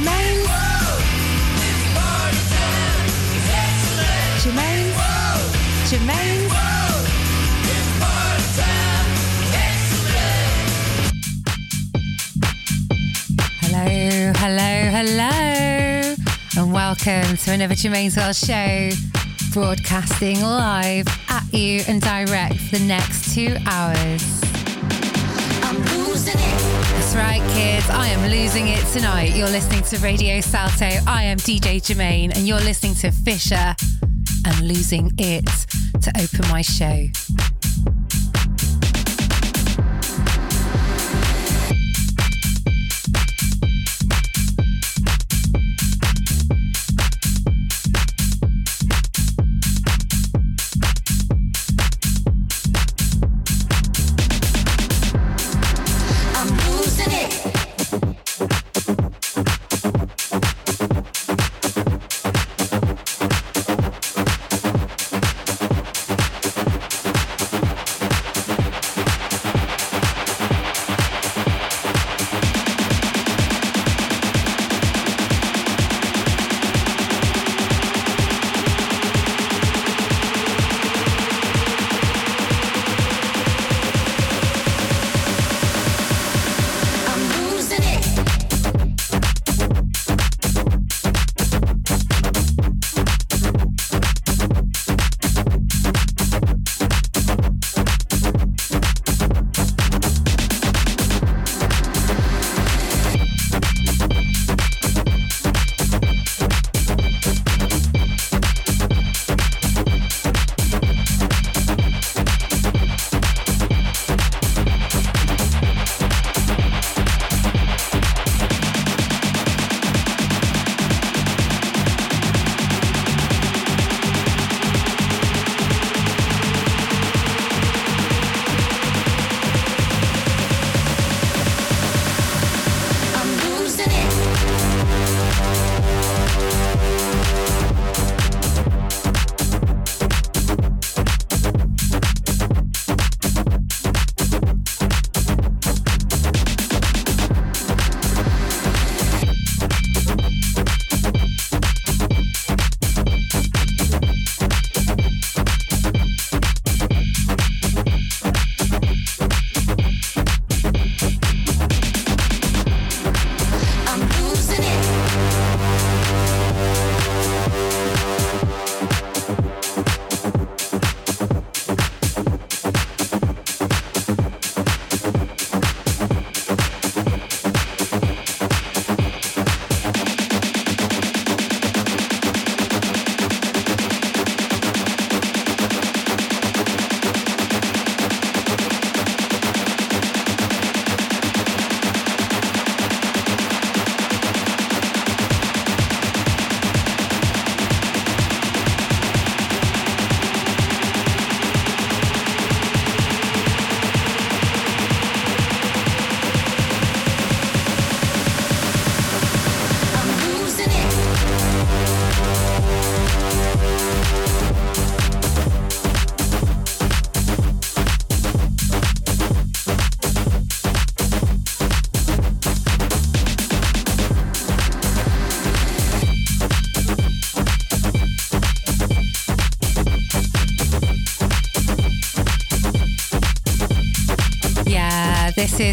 Germaine. Germaine. Germaine. Hello, hello, hello, and welcome to another Germaine's World show, broadcasting live at you and direct for the next two hours. That's right, kids. I am losing it tonight. You're listening to Radio Salto. I am DJ Germaine, and you're listening to Fisher and Losing It to open my show.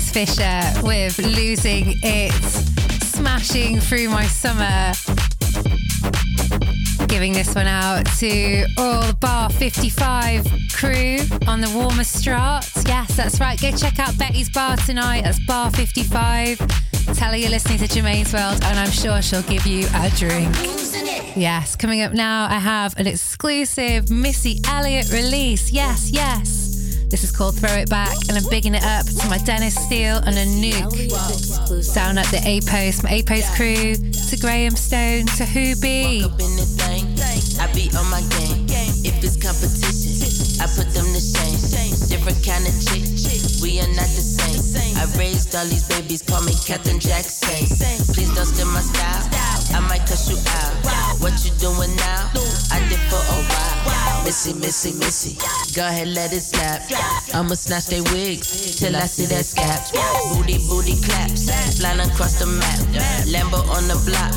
Is Fisher with Losing It, smashing through my summer. Giving this one out to all the Bar 55 crew on the Warmoesstraat. Yes, that's right. Go check out Betty's Bar tonight. That's Bar 55. Tell her you're listening to Germaine's World, and I'm sure she'll give you a drink. Yes, coming up now, I have an exclusive Missy Elliott release. Yes, yes. This is called Throw It Back, and I'm bigging it up to my Dennis Steele and Anouk. Down at the A Post, my A Post crew, to Graham Stone, to Who Be. I be on my game. If it's competition, I put them to shame. Different kind of chick, we are not the same. I raised all these babies, call me Captain Jackson. Please don't steal my style. I might cuss you out. What you doing now? I did for a while. Missy, Missy, Missy. Go ahead, let it slap. I'ma snatch they wigs till I see that scap. Booty, booty claps. Flying across the map. Lambo on the block.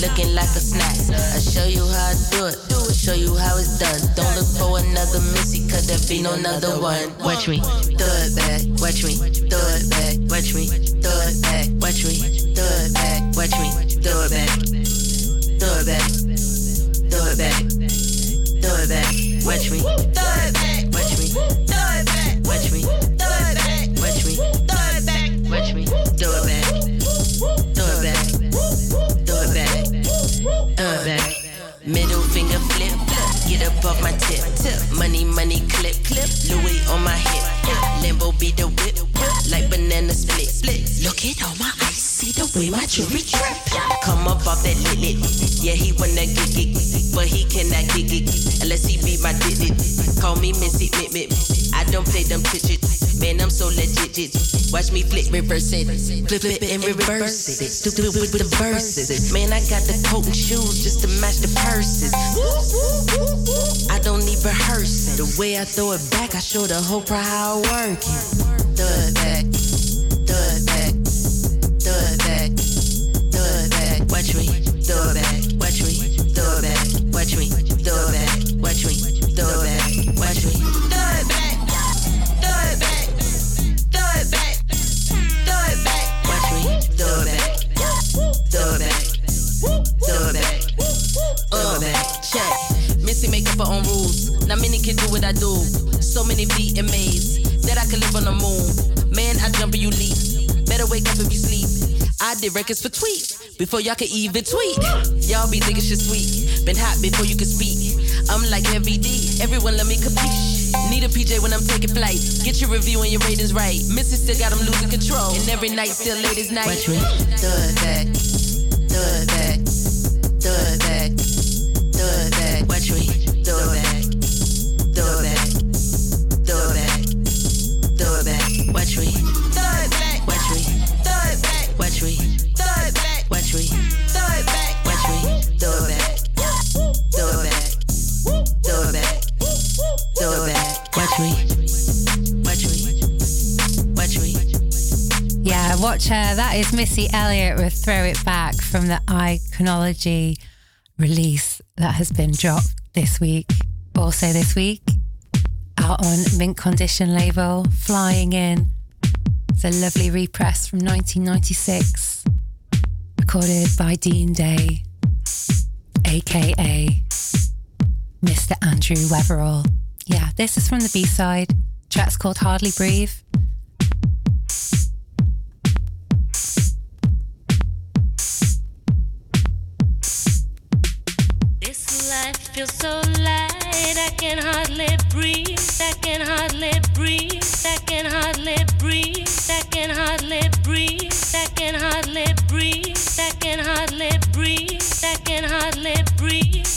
Looking like a snack. I show you how I do it. Show you how it's done. Don't look for another Missy, cause there be no another one. Watch me, do it back. Watch me, do it back. Watch me, do it back. Watch me, do it back. Watch me, do it back. Do it back. Do it back. Do it back. Watch me, do it back. Watch me, do it back. Watch me, do it back. Watch me, do it back. Watch me, do it back. Do it back. Do it back. It back. Middle finger flip, get up off my tip. Money, money clip, clip. Louis on my hip. Limbo be the whip, like banana split. Look at all my ice, see the way my jewelry drip. Come up off that lit lit. Yeah, he wanna get it, but he cannot get it unless he be my digit. Call me Missy Mit Mit. I don't play them pitches. Man, I'm so legit. Watch me flip, reverse it, flip it and reverse it. Stupid with the verses. Man, I got the coat and shoes just to match the purses. I don't need rehearsing. The way I throw it back, I show the whole crowd how I work it. It back, it back, Watch me, throw it back, watch me, throw it back, watch me, throw it back, watch me, throw it back, watch me. Throw it back, throw it back, throw it back, throw it back. Watch me, throw it back, throw it back, throw it back, throw it back. Check. Missy make up her own rules. Not many can do what I do. So many VMAs that I could live on the moon. Man, I jump and you leap. Better wake up if you sleep. I did records for tweets before y'all could even tweet. Y'all be thinking shit sweet. Been hot before you could speak. I'm like Heavy D. Everyone let me compete. Need a PJ when I'm taking flight. Get your review and your ratings right. Missy still got them losing control. And every night still late as night. Watch me. Do it back. Do it back. Do it back. Do it back. Watch me. Do it back. Do That is Missy Elliott with Throw It Back from the Iconology release that has been dropped this week. Also, this week, out on Mint Condition label, Flying In. It's a lovely repress from 1996, recorded by Dean Day, aka Mr. Andrew Weatherall. Yeah, this is from the B side. Track's called Hardly Breathe. Feels so light, I can hardly breathe. I can hardly breathe. I can hardly breathe. I can hardly breathe. I can hardly breathe. I can hardly breathe. I can hardly breathe.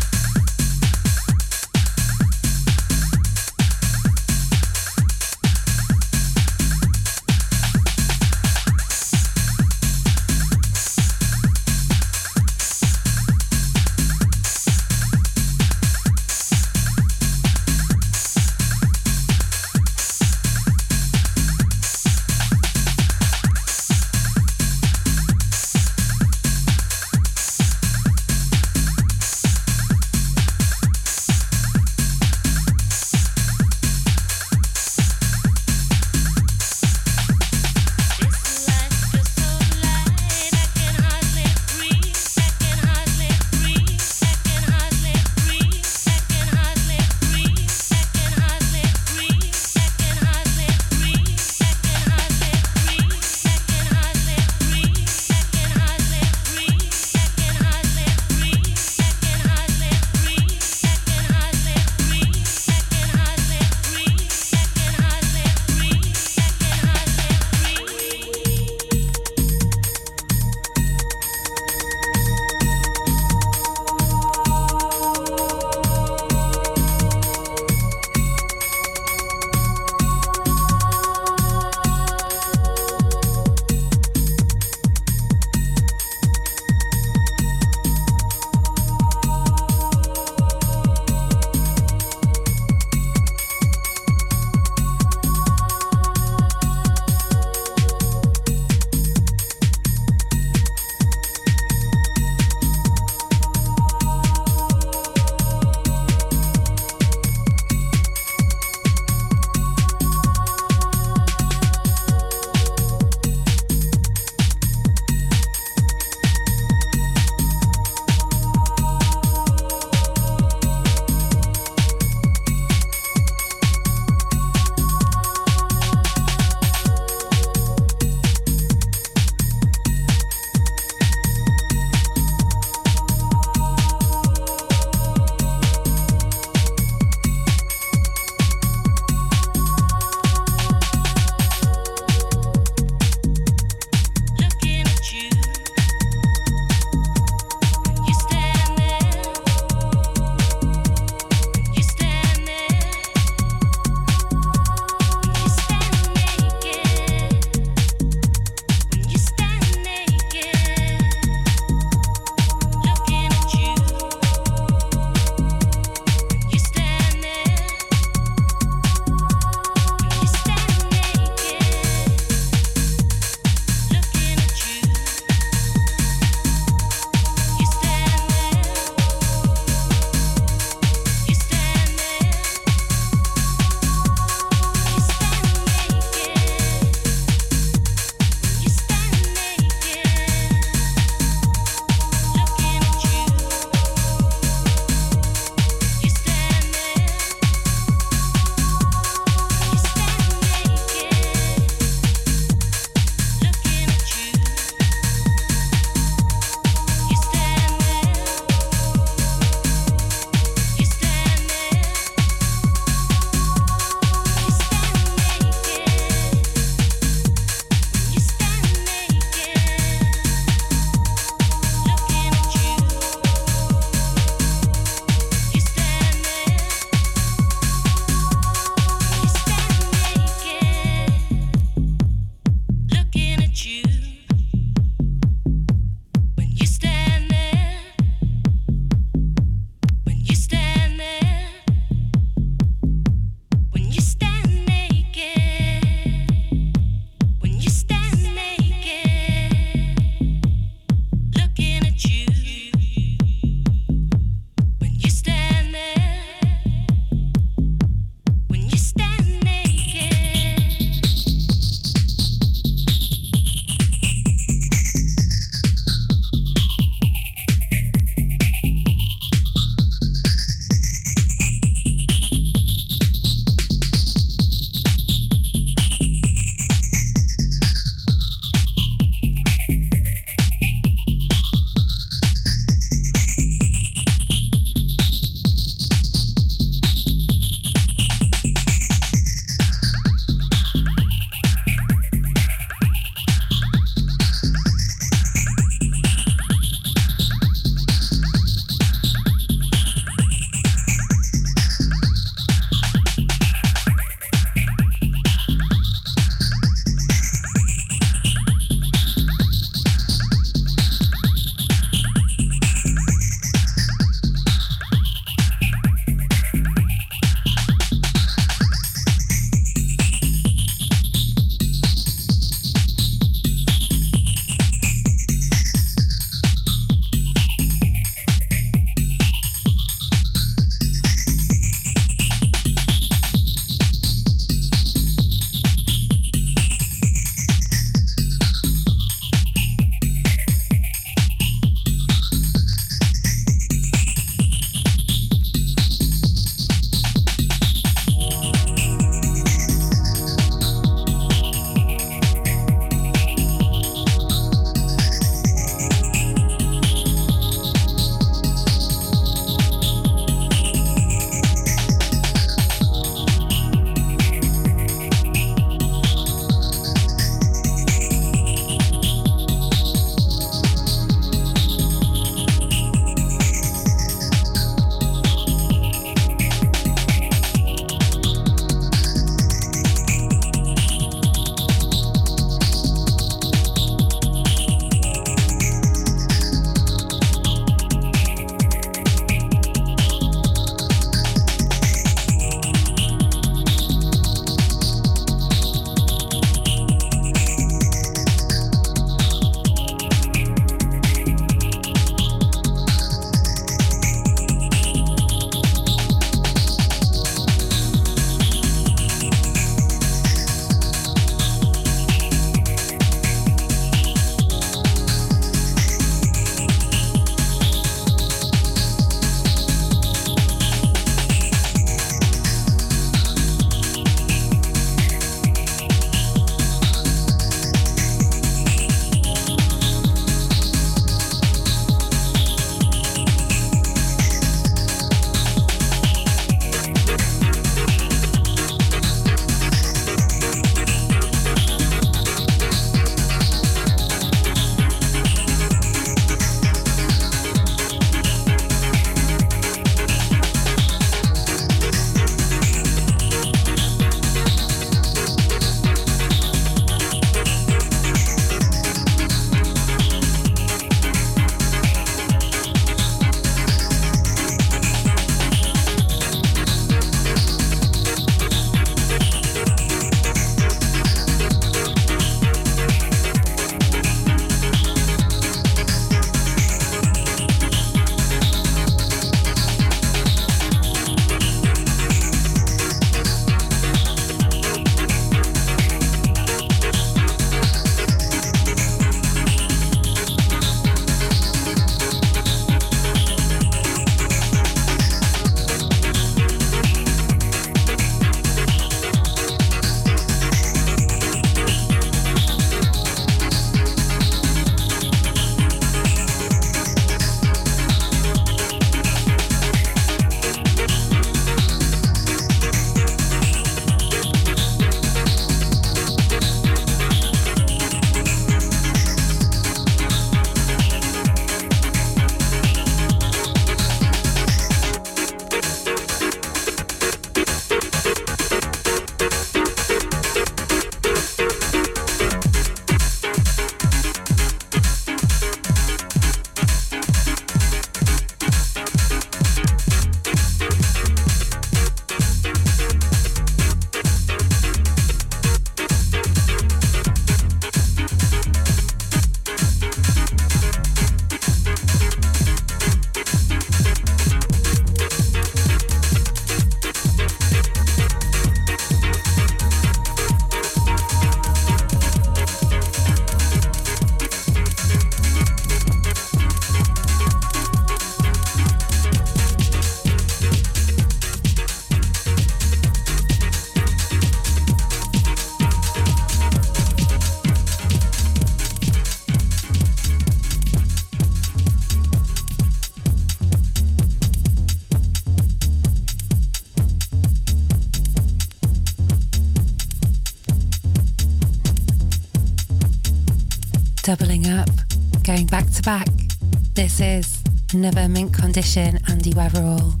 Another mint condition Andy Weatherall,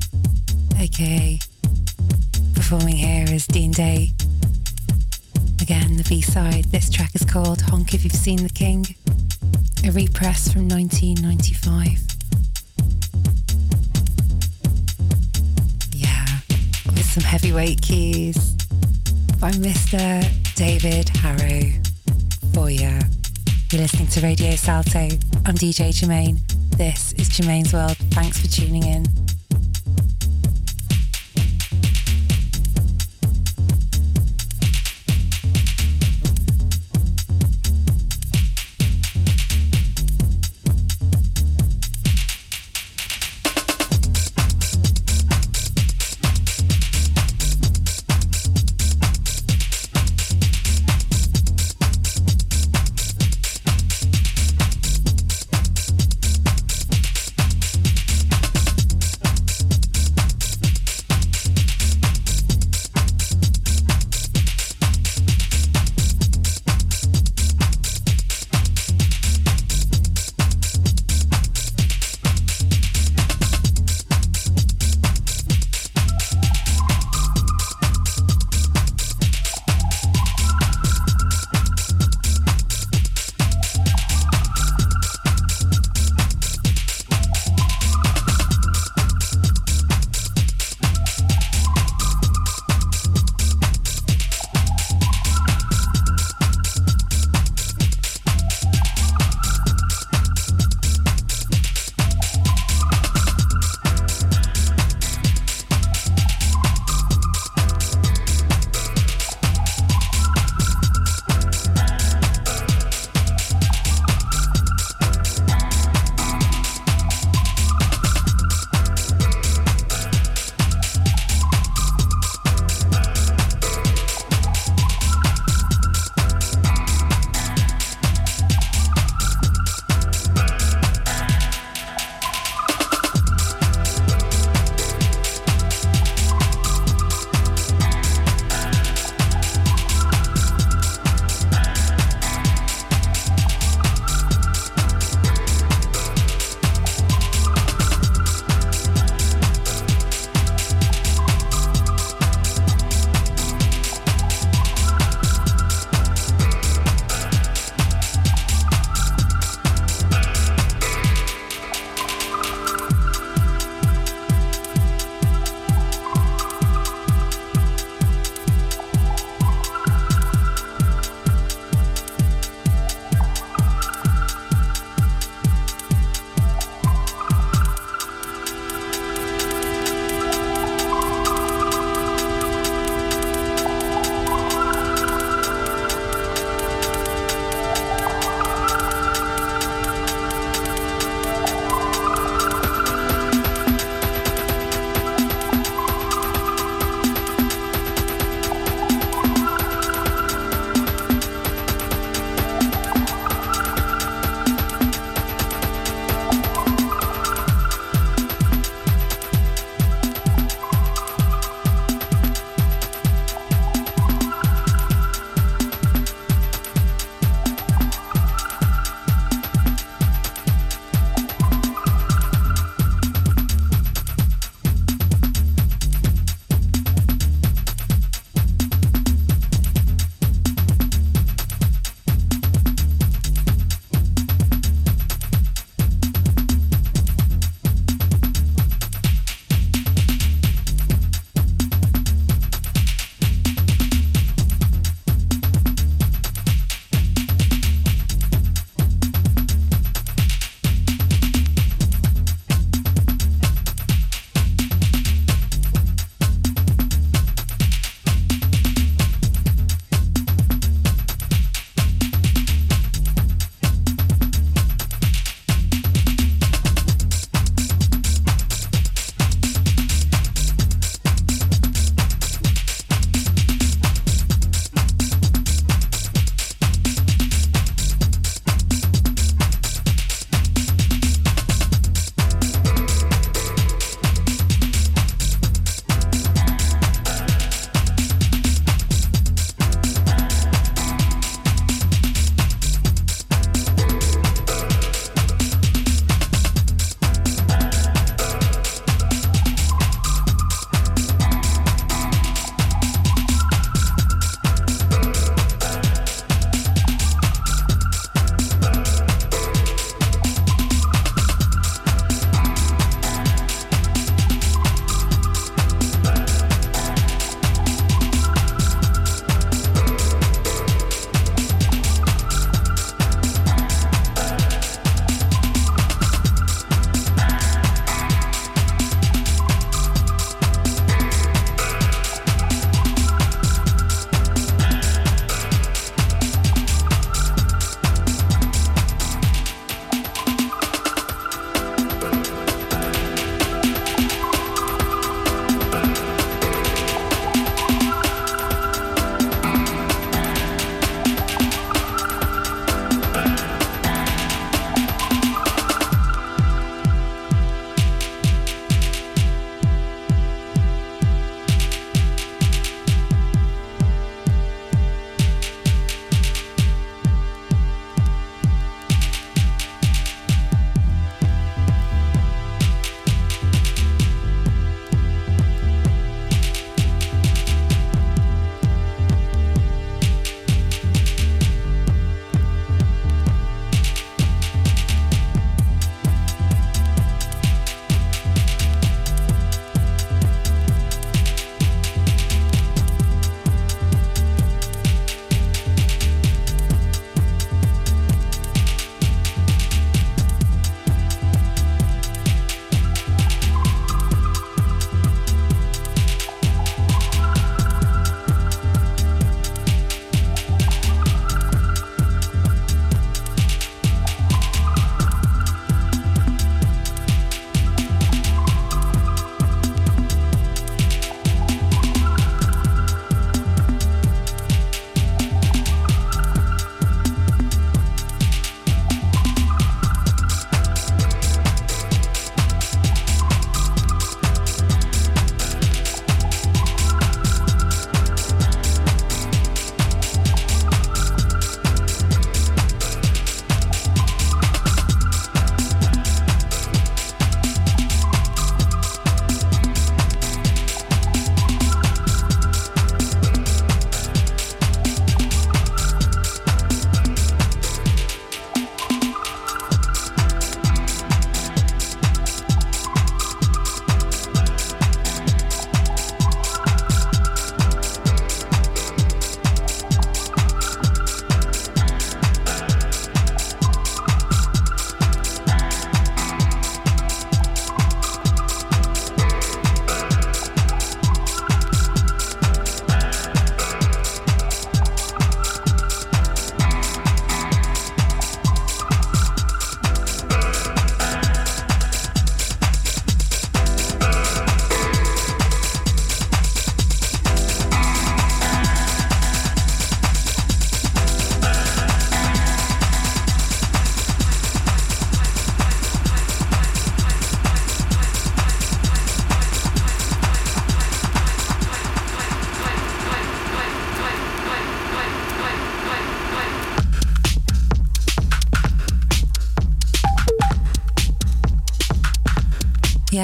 aka performing here is Dean Day. Again, the B side. This track is called Honk If You've Seen the King, a repress from 1995. Yeah, with some heavyweight keys by Mr. David Harrow. For you. You're listening to Radio Salto. I'm DJ Germaine. This is Germaine's World. Thanks for tuning in.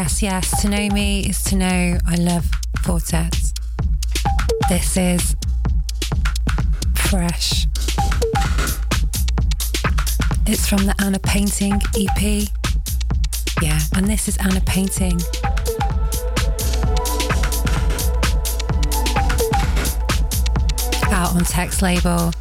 Yes, yes. To know me is to know I love Four Tet. This is fresh. It's from the Anna Painting EP. Yeah, and this is Anna Painting. Out on text label.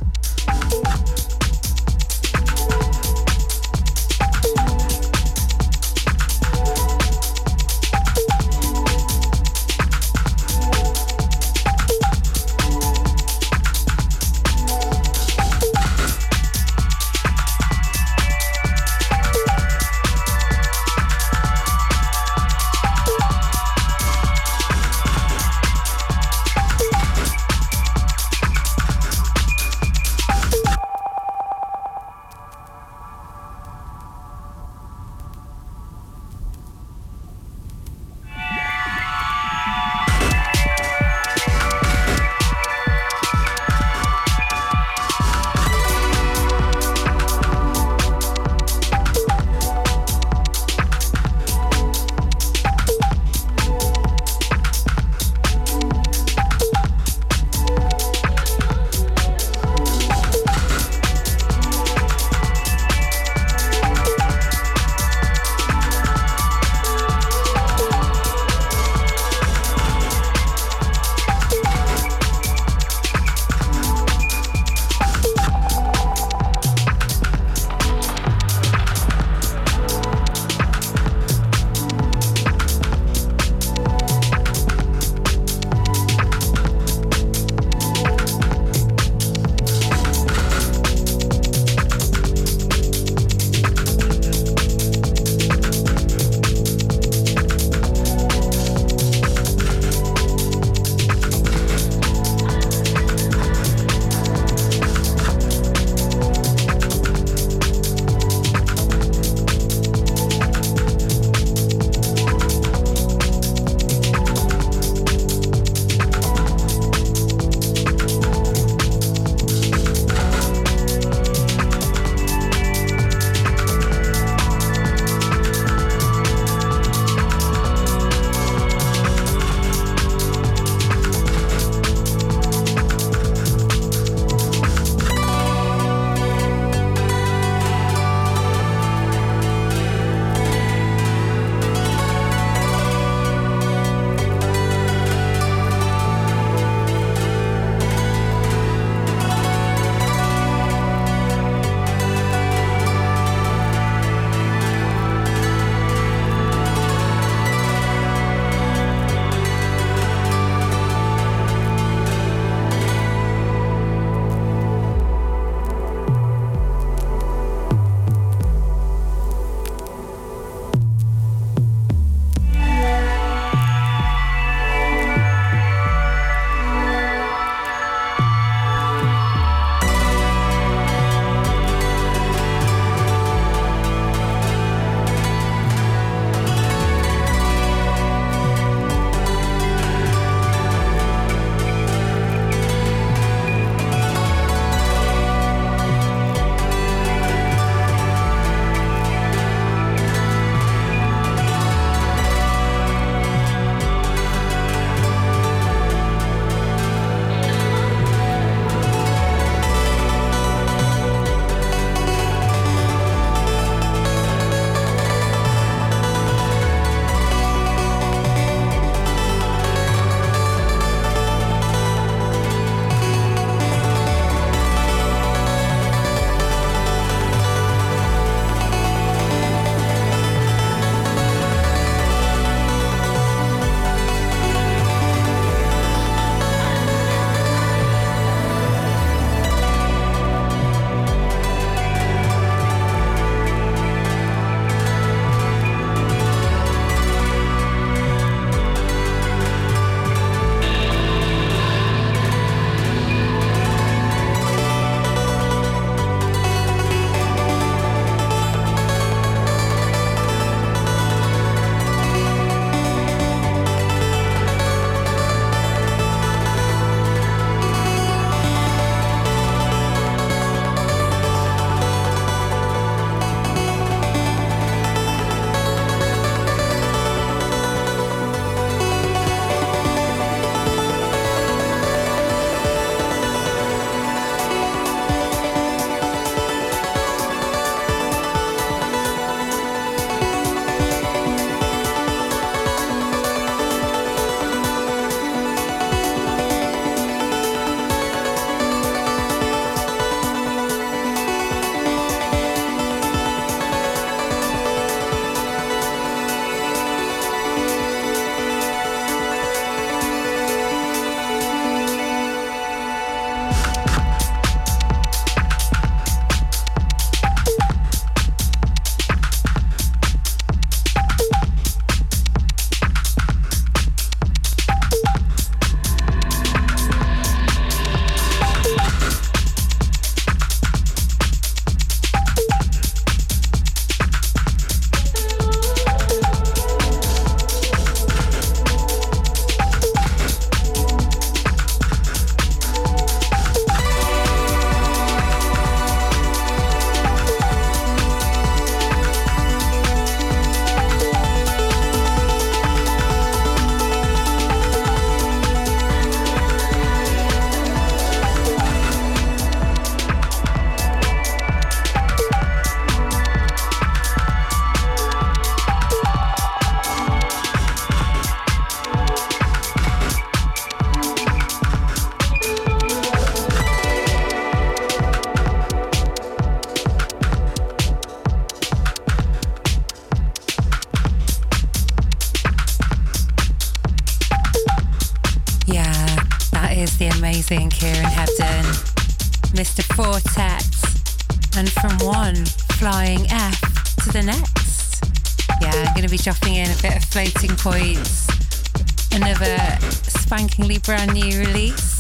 Brand new release.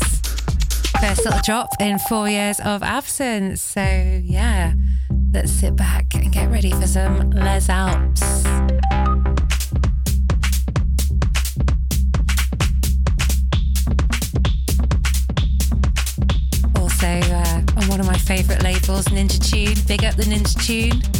First little drop in four years of absence. So, yeah, let's sit back and get ready for some Les Alps. Also, uh, on one of my favourite labels, Ninja Tune. Big up the Ninja Tune.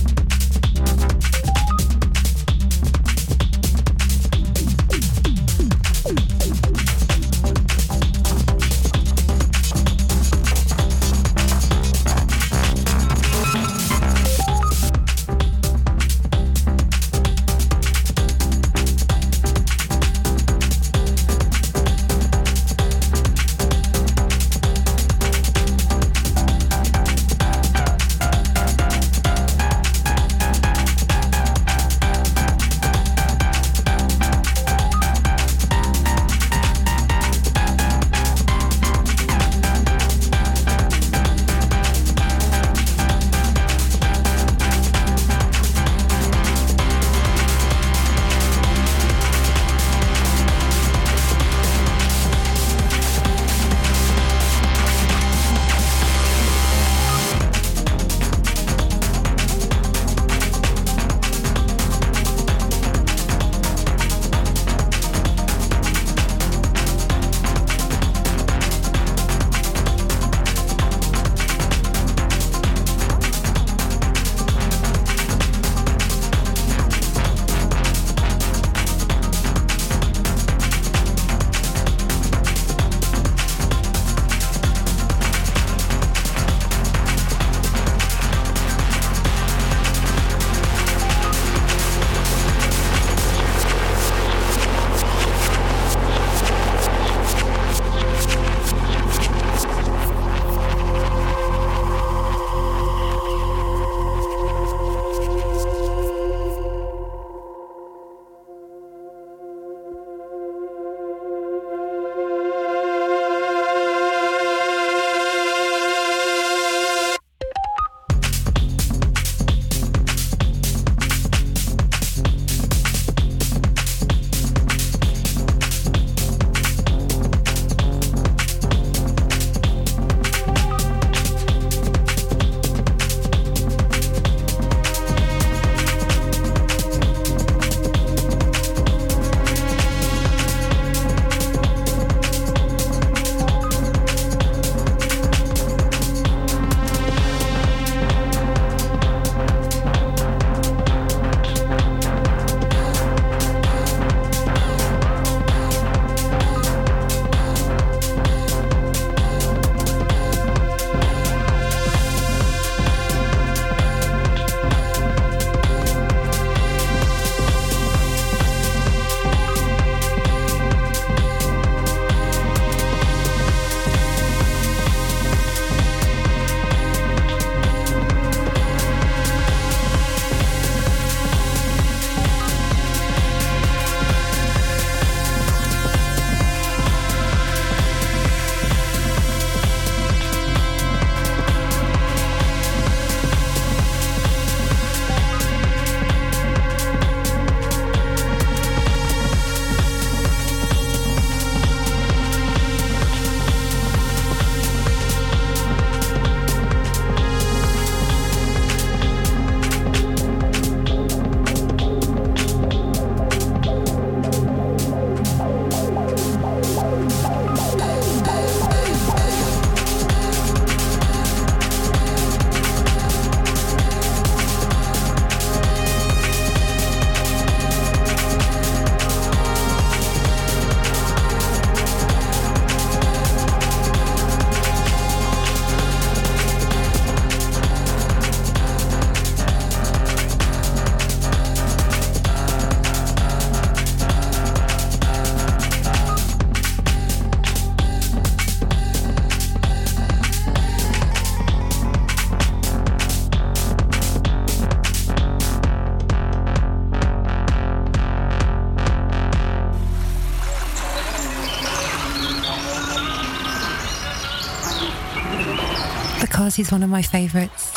Because he's one of my favourites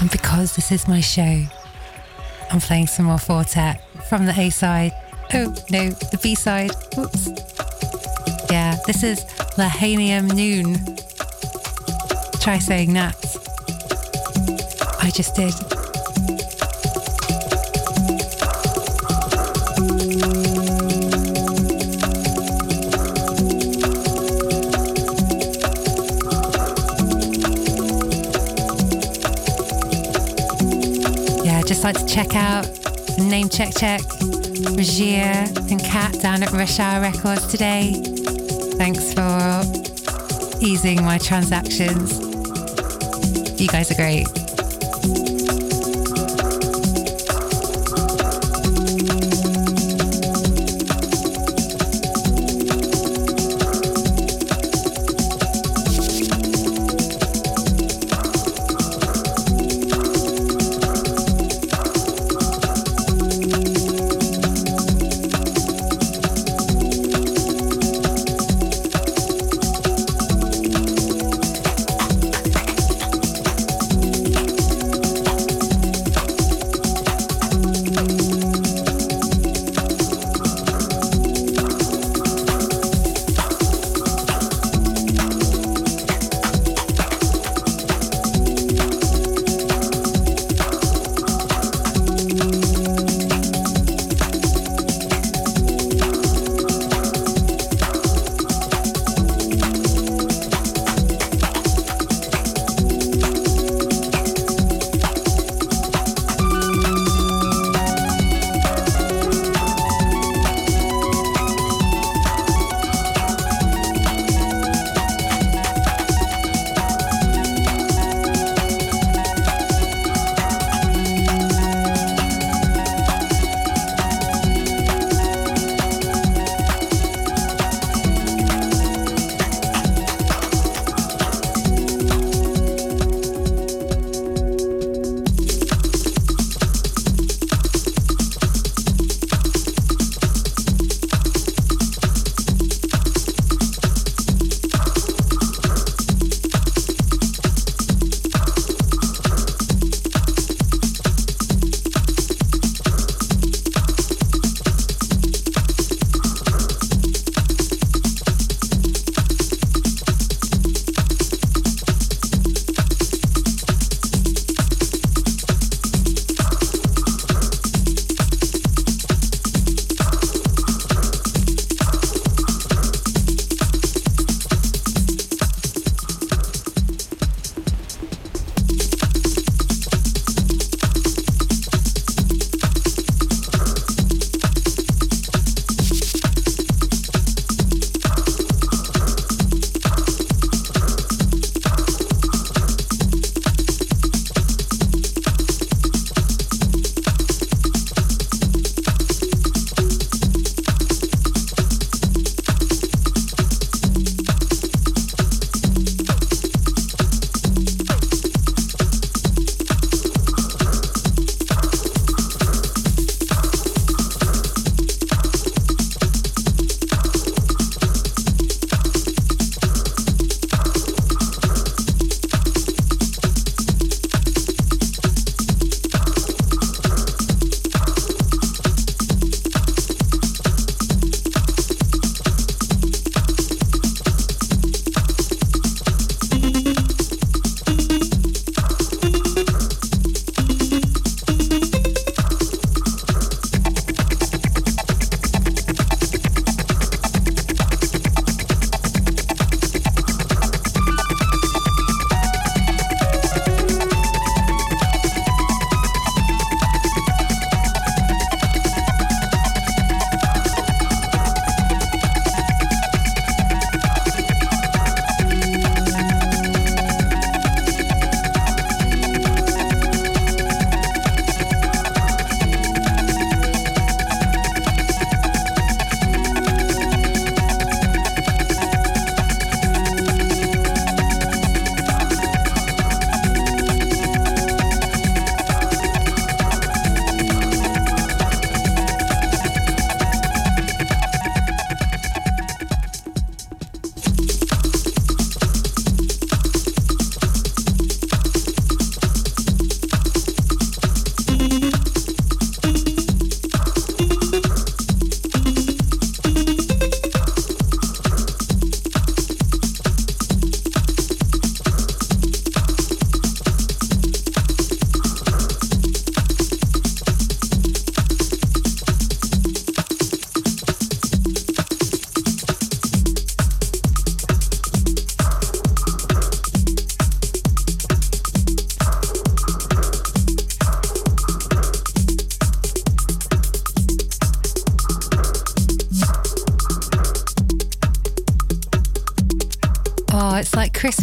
and because this is my show, I'm playing some more Four Tet from the A side. Oh, no, the B side. Oops. Yeah, this is Lahanium Noon. Try saying that. I just did. Like to check out name check check Regia and Kat down at Rush Hour Records today. Thanks for easing my transactions. You guys are great.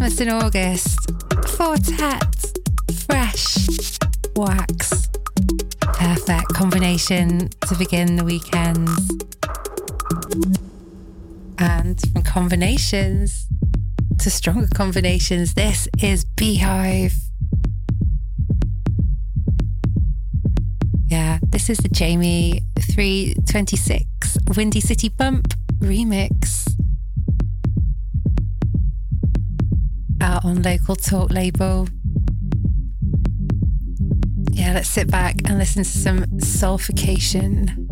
Christmas in August. Four Tet. Fresh. Wax. Perfect combination to begin the weekends. And from combinations to stronger combinations, this is Beehive. Yeah, this is the Jamie 326 Windy City Bump Talk label. Yeah, let's sit back and listen to some sulfication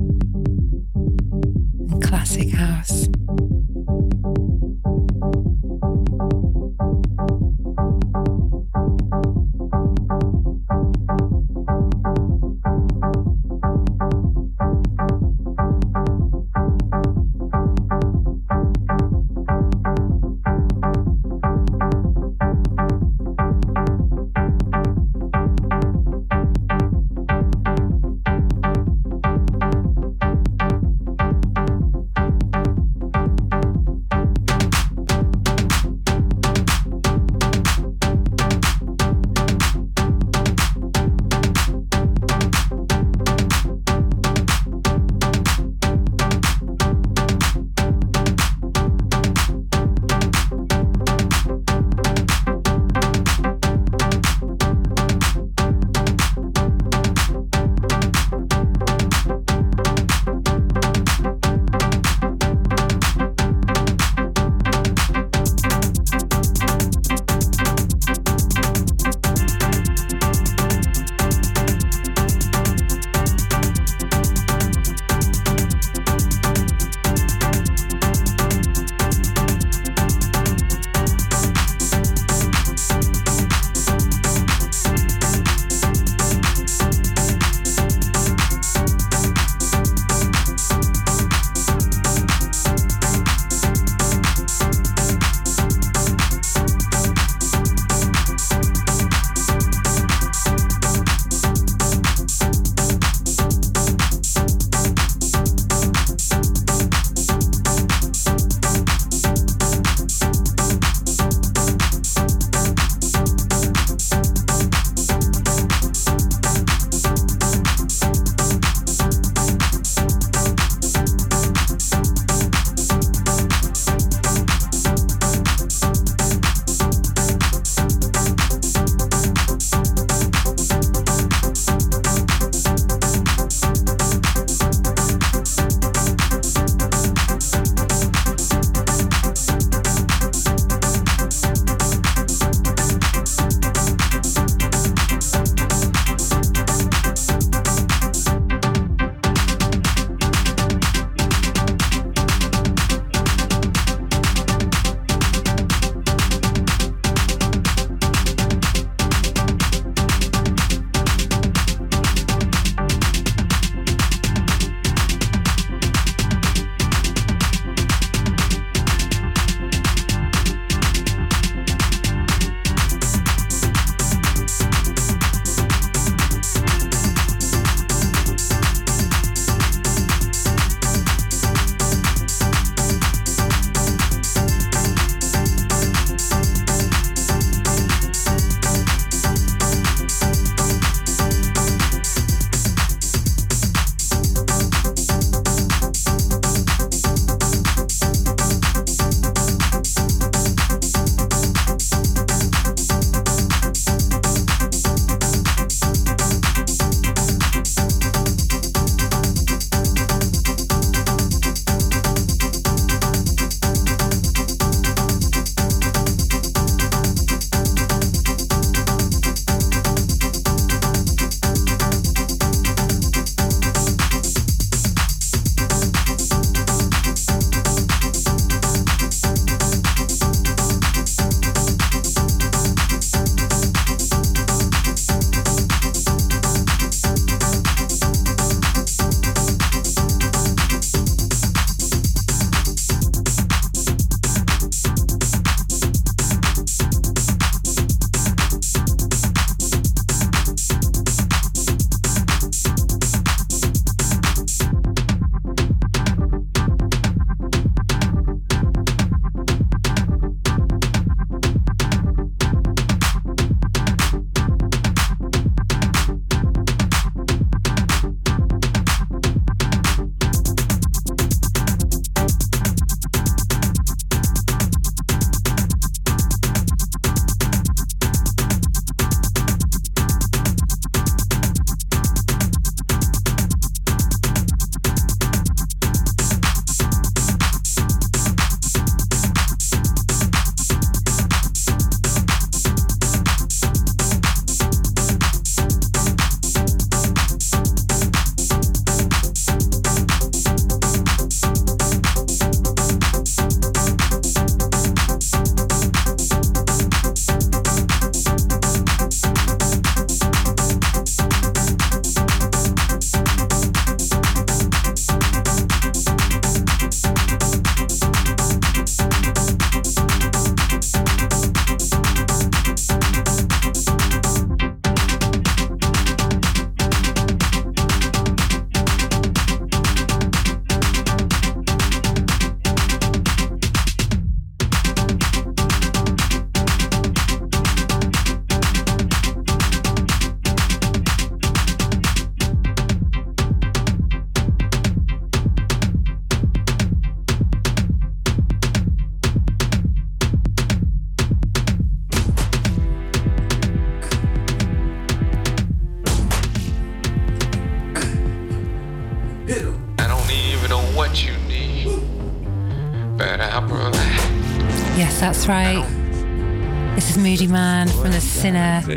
Man from The Sinner EP.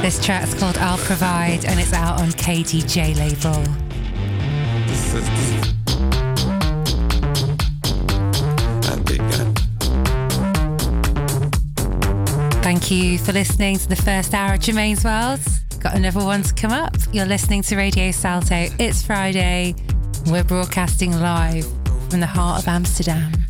This track's called I'll Provide and it's out on KDJ label. Thank you for listening to the first hour of Germaine's World. Got another one to come up. You're listening to Radio Salto. It's Friday. We're broadcasting live from the heart of Amsterdam.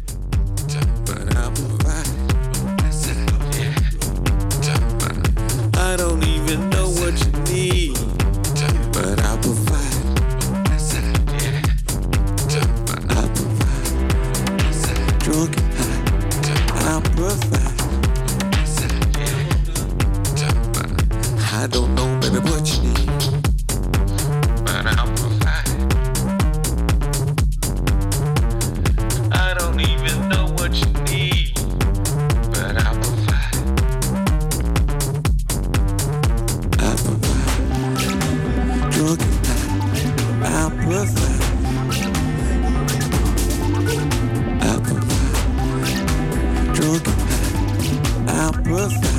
yalnız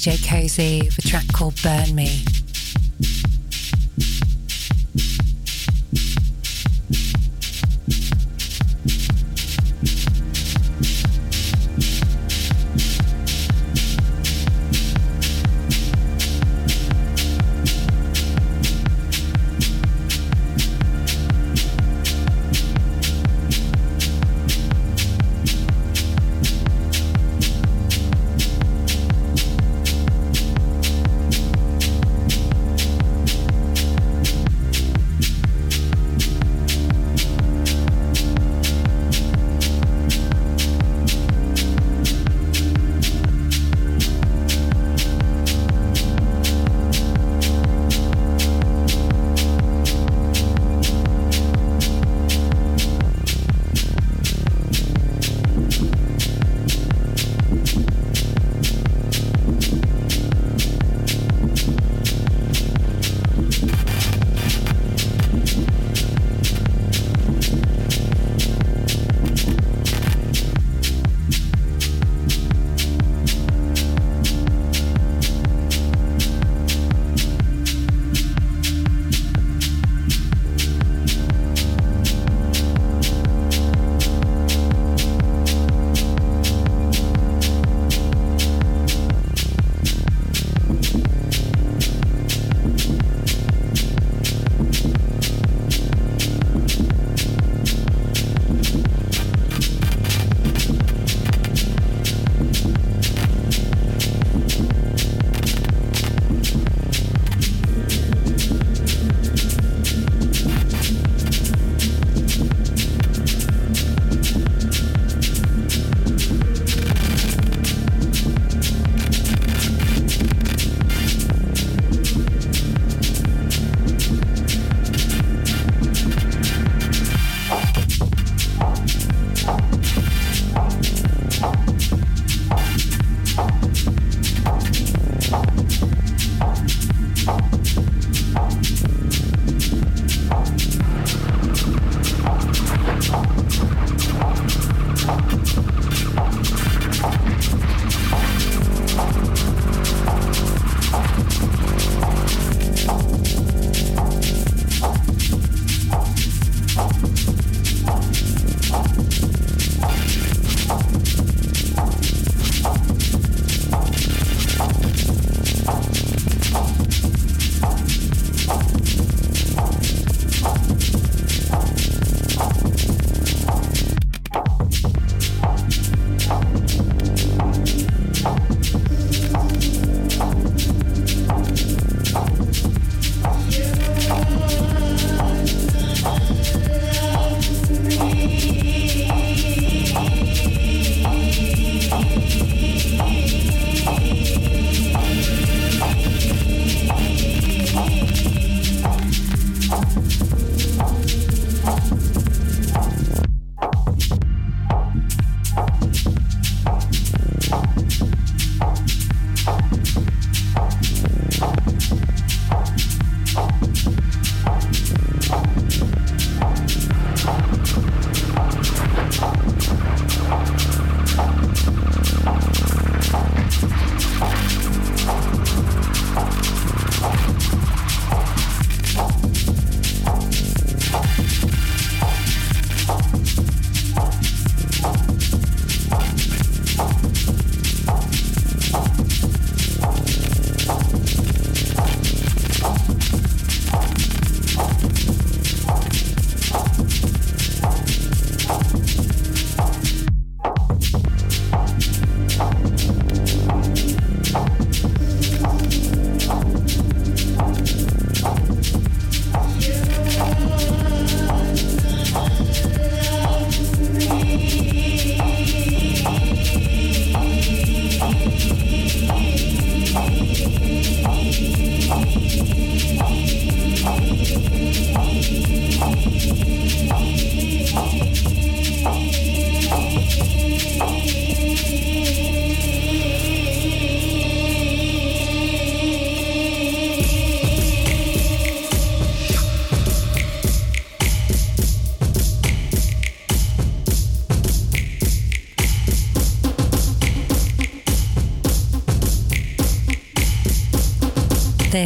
DJ Cozy with a track called Burn Me.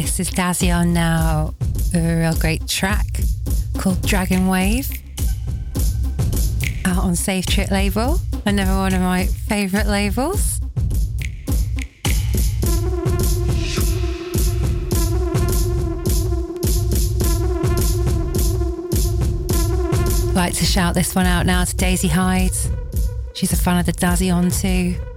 This is Dazzy on now, a real great track called Dragon Wave, out on Safe Trip label, another one of my favourite labels. like to shout this one out now to Daisy Hyde. She's a fan of the Dazzy on too.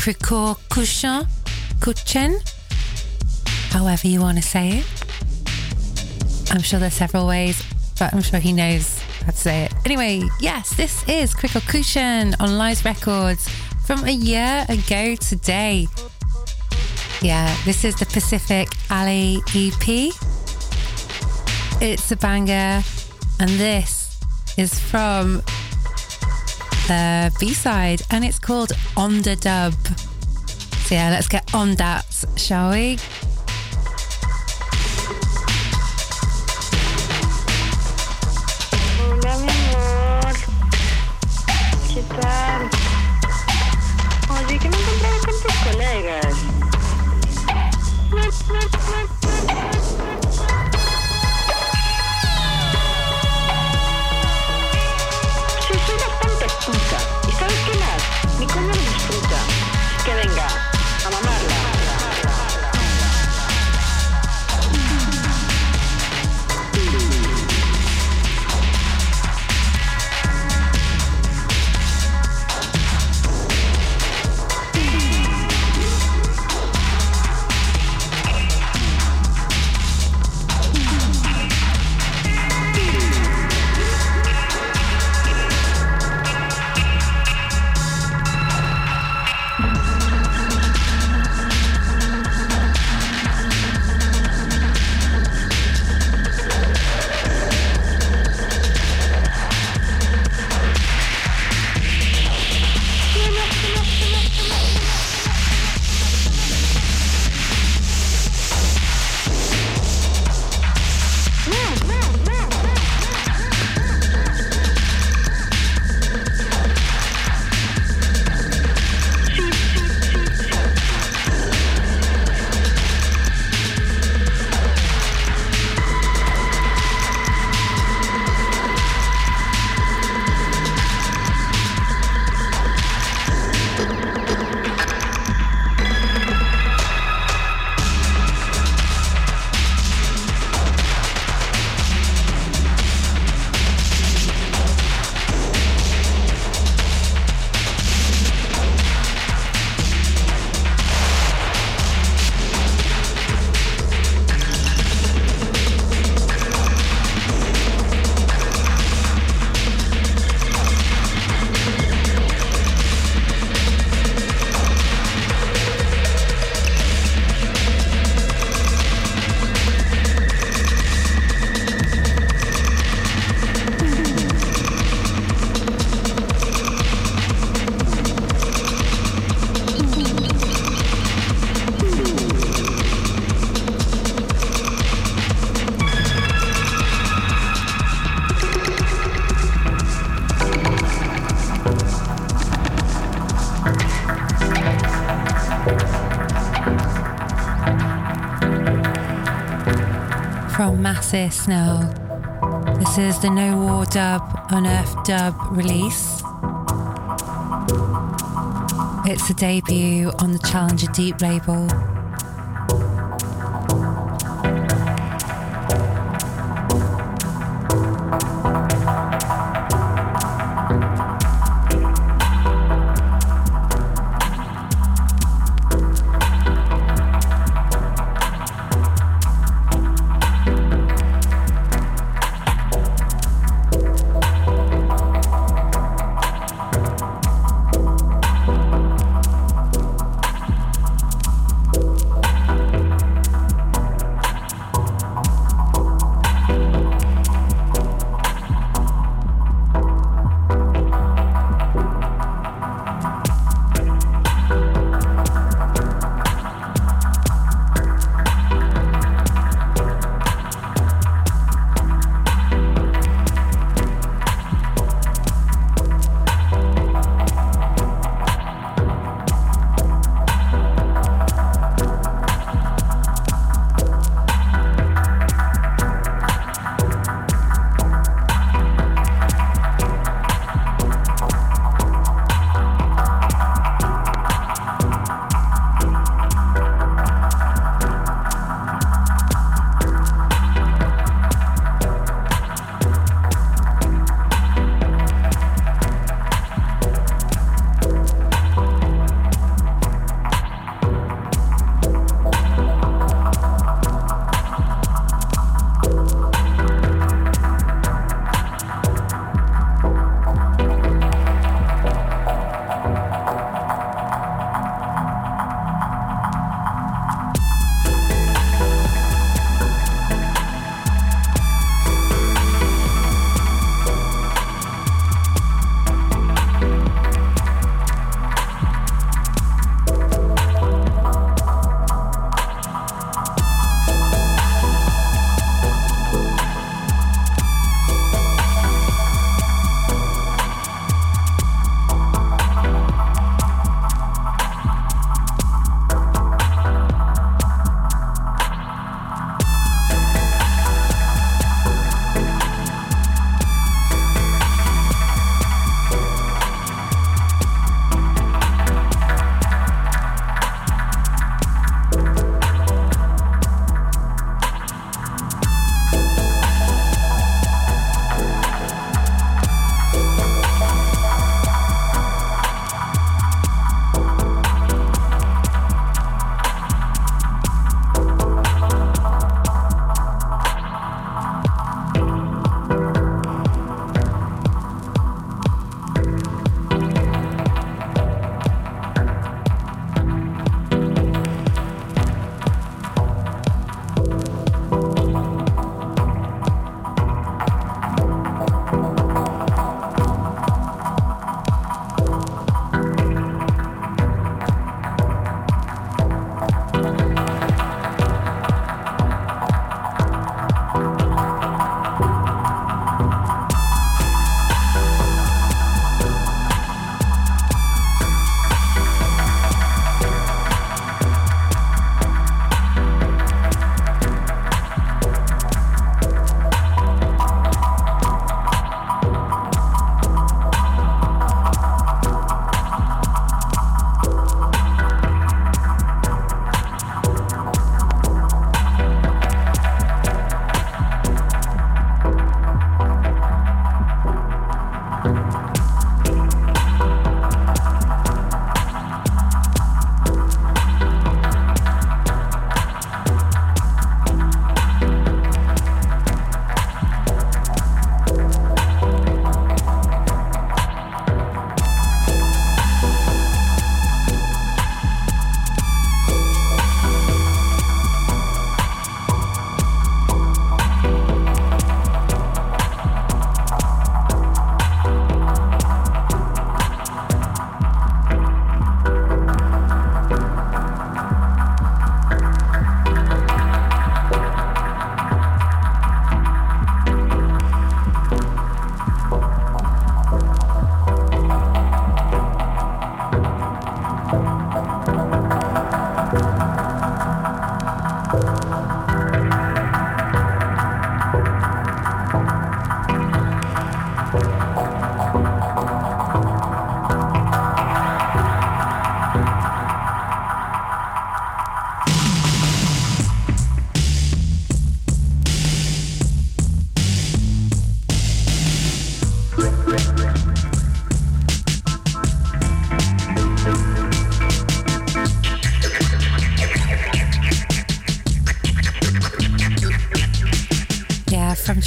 Krikor Kushan, Kuchen, however you want to say it. I'm sure there's several ways, but I'm sure he knows how to say it. Anyway, yes, this is Krikor on Live Records from a year ago today. Yeah, this is the Pacific Alley EP. It's a banger, and this is from Uh, the B side, and it's called On the Dub. So, yeah, let's get on that, shall we? Massive Snow. This is the No War Dub on Earth Dub release. It's a debut on the Challenger Deep label.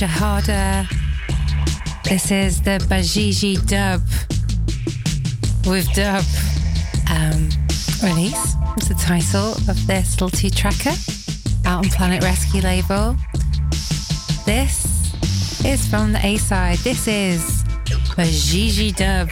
Jahada. This is the Bajiji dub with dub um, release. It's the title of this little two tracker out on Planet Rescue label. This is from the A side. This is Bajiji dub.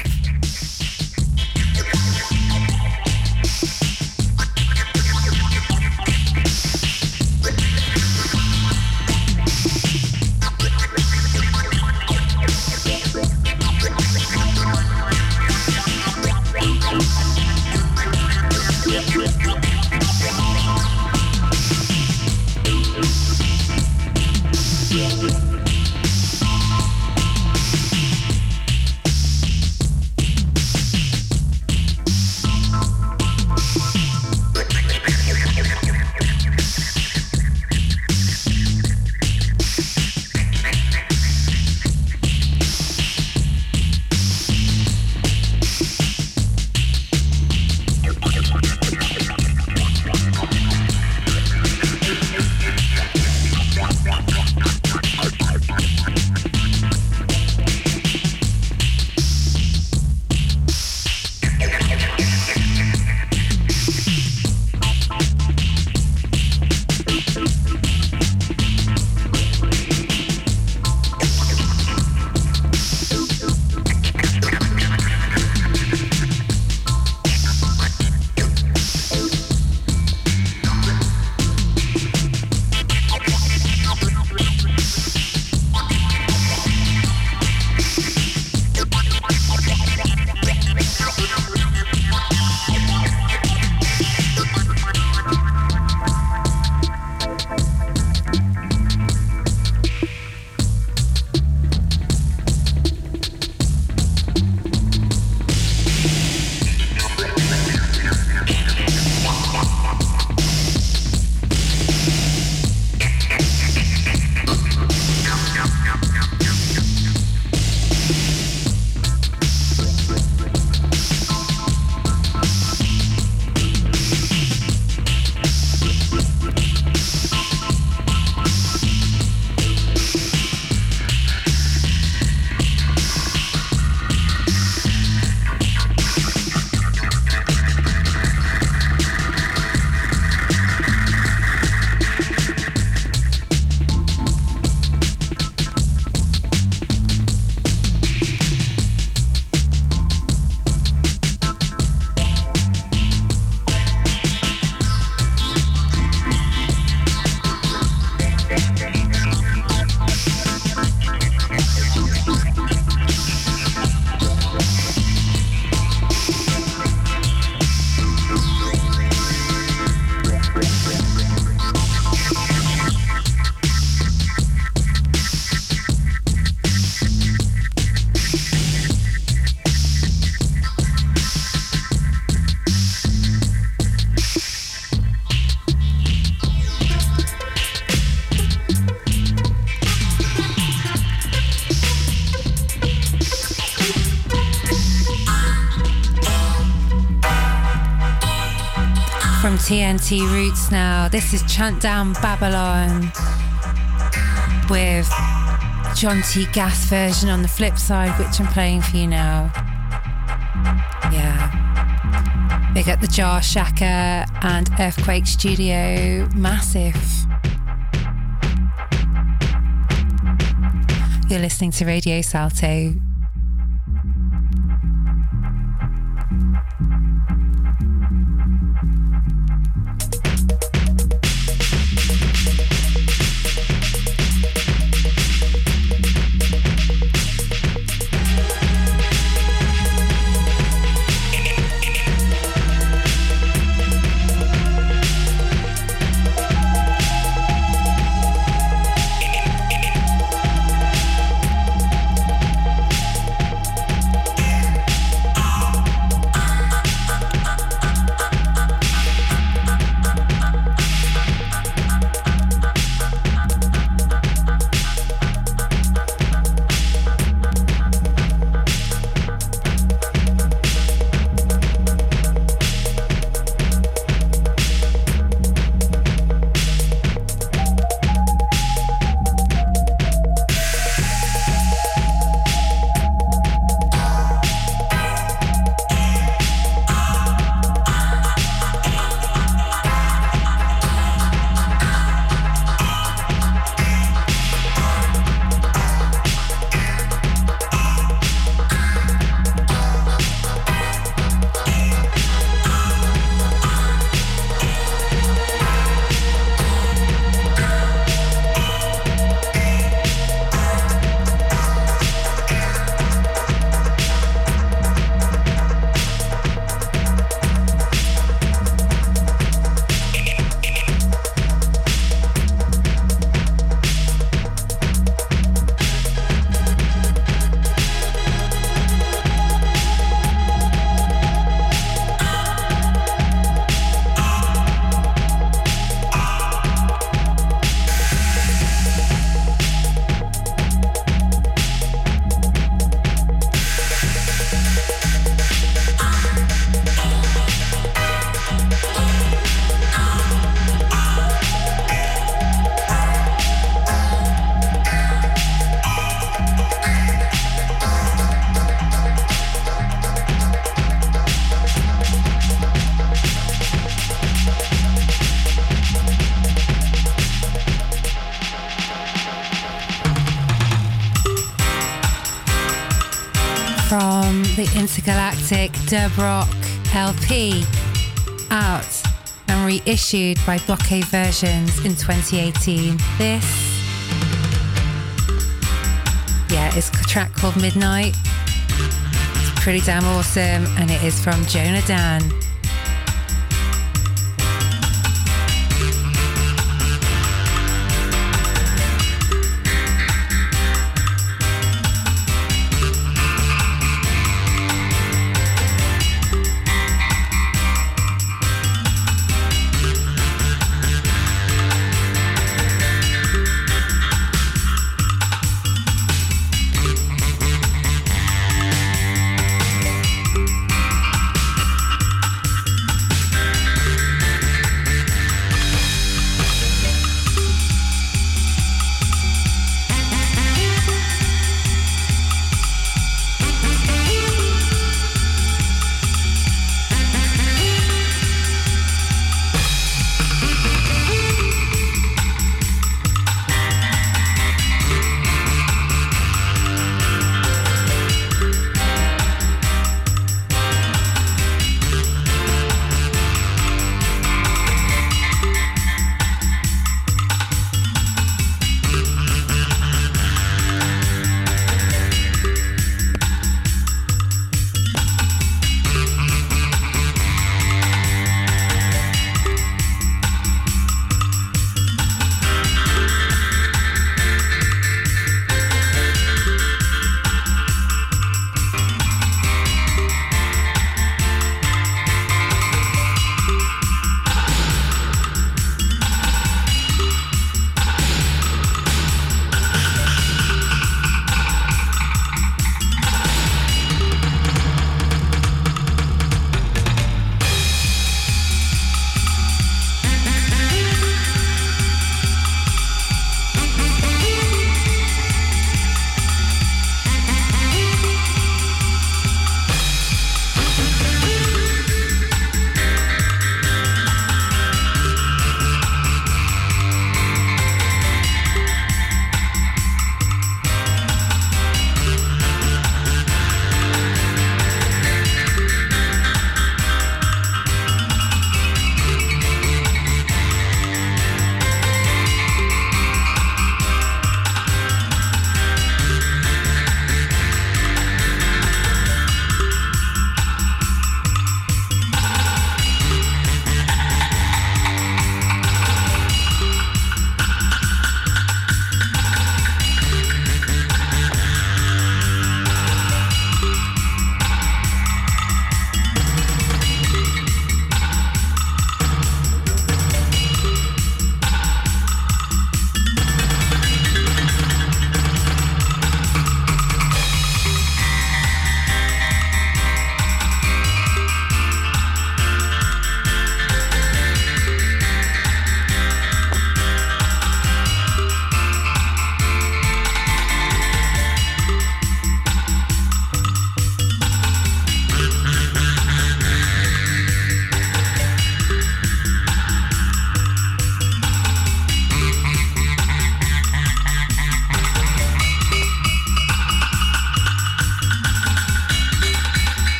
Roots now. This is Chant Down Babylon with John T. Gas version on the flip side, which I'm playing for you now. Yeah. Big up the Jah Shaka and Earthquake Studio. Massive. You're listening to Radio Salto Intergalactic Dub Rock LP out and reissued by Bokeh Versions in 2018. This, yeah, it's a track called Midnight. It's pretty damn awesome, and it is from Jonah Dan.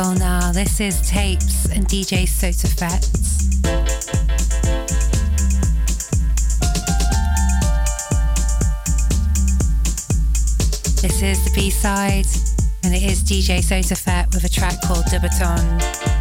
Label now. This is Tapes and DJ Sotofett's. This is the B side, and it is DJ Sotofett with a track called Dubaton.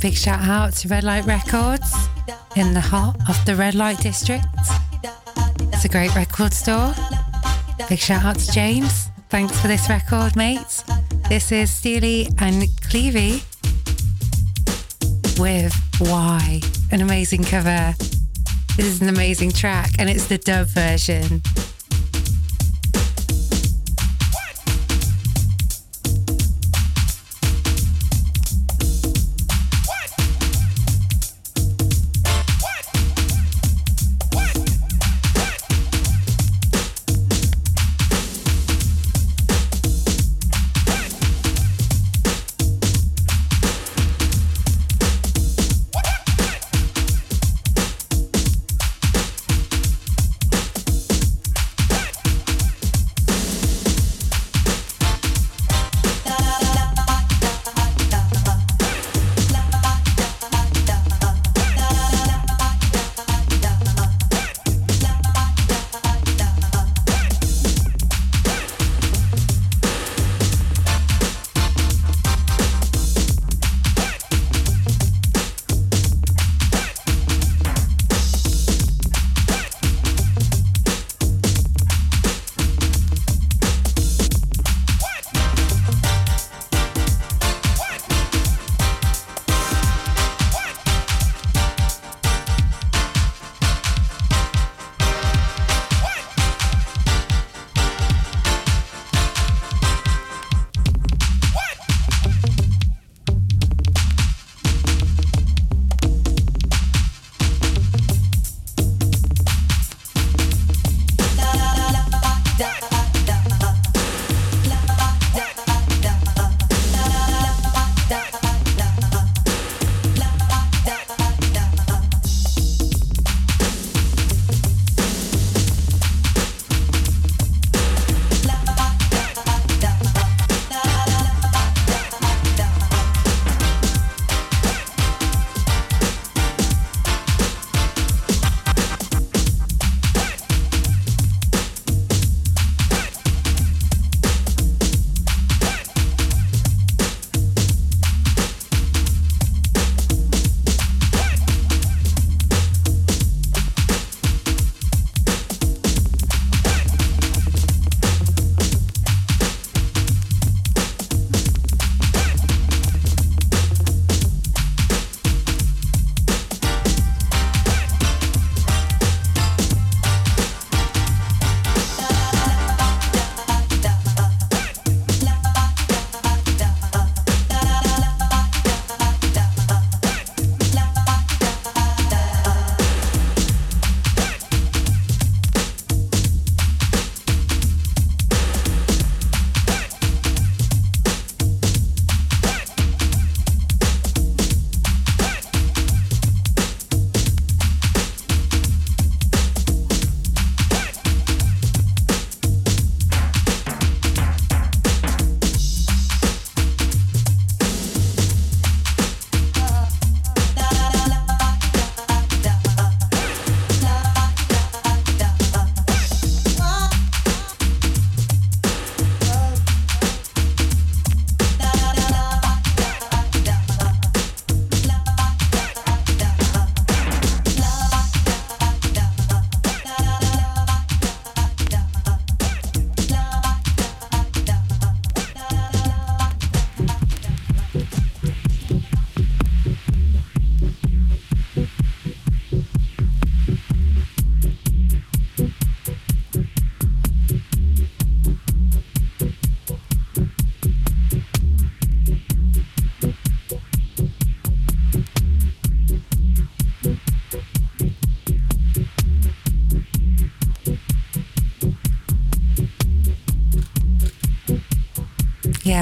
Big shout out to Red Light Records in the heart of the Red Light District. It's a great record store. Big shout out to James. Thanks for this record, mate. This is Steely and Clevie with Why, an amazing cover. This is an amazing track, and it's the dub version.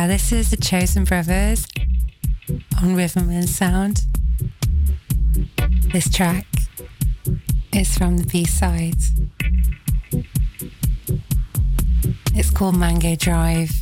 This is the Chosen Brothers on Rhythm and Sound. This track is from the B side. It's called Mango Drive.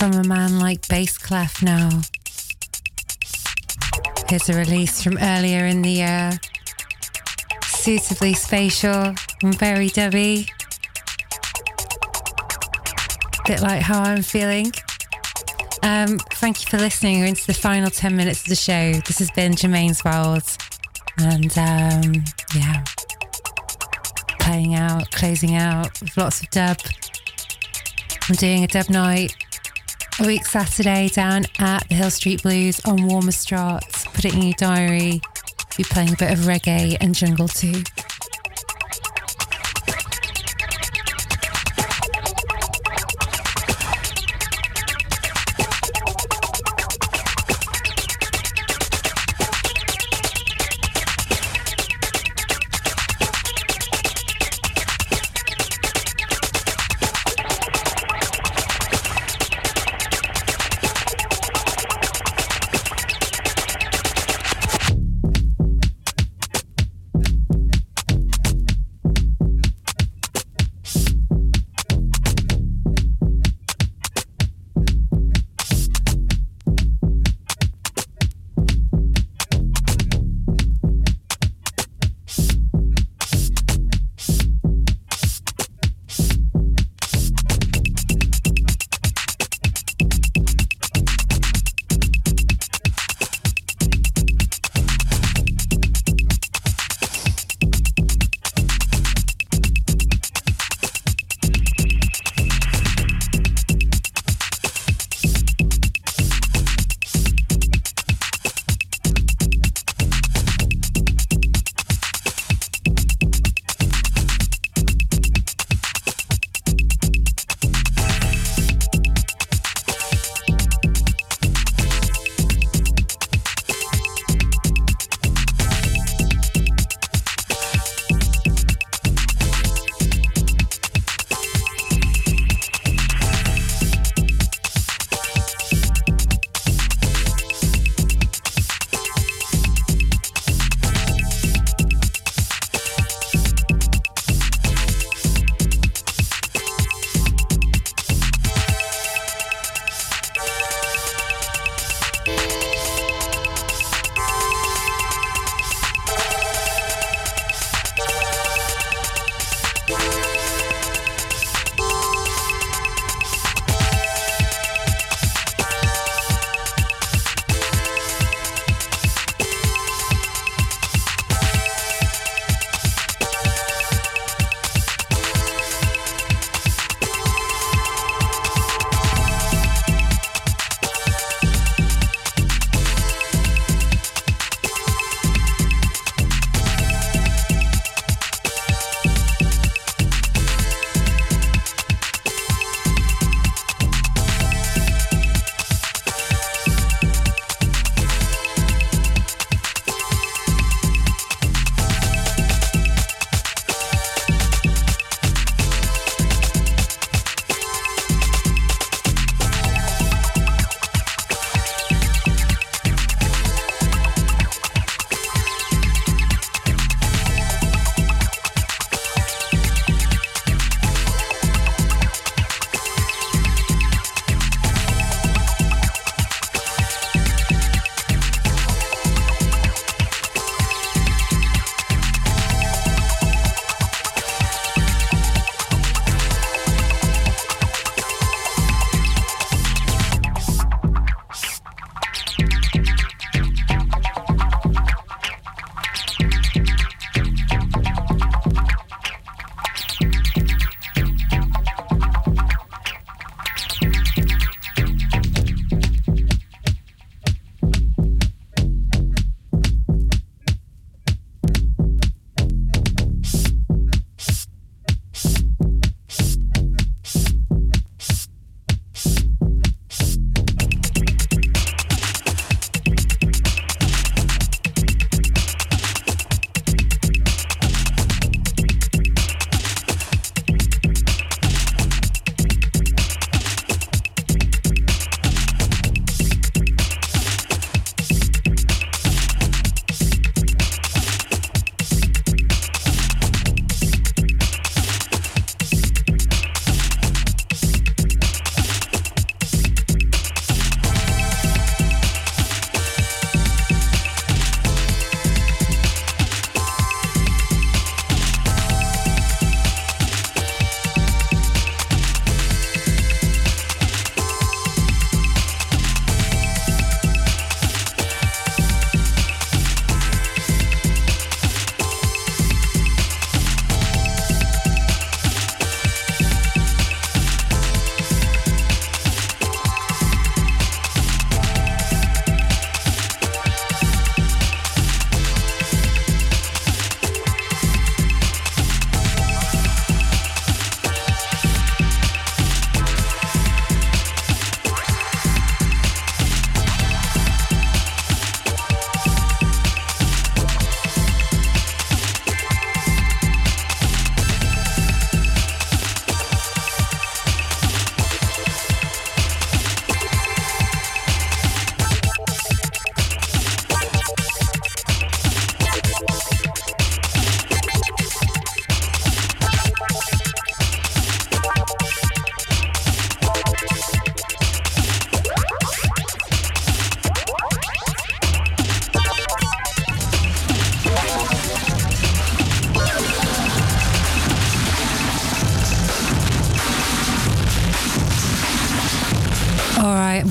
From a man like Bass Clef now. Here's a release from earlier in the year. Suitably spatial and very dubby. Bit like how I'm feeling. Um, thank you for listening. We're into the final 10 minutes of the show. This has been Germaine's World. And um, yeah, playing out, closing out with lots of dub. I'm doing a dub night a week Saturday down at the Hill Street Blues on Warmoesstraat. Put it in your diary. Be playing a bit of reggae and jungle too.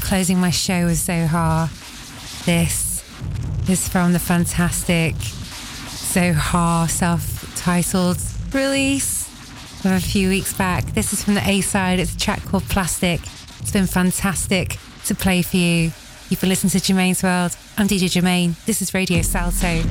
Closing my show with Zohar. This is from the fantastic Zohar self titled release from a few weeks back. This is from the A side. It's a track called Plastic. It's been fantastic to play for you. You've been listening to Germaine's World. I'm DJ Germaine. This is Radio Salto.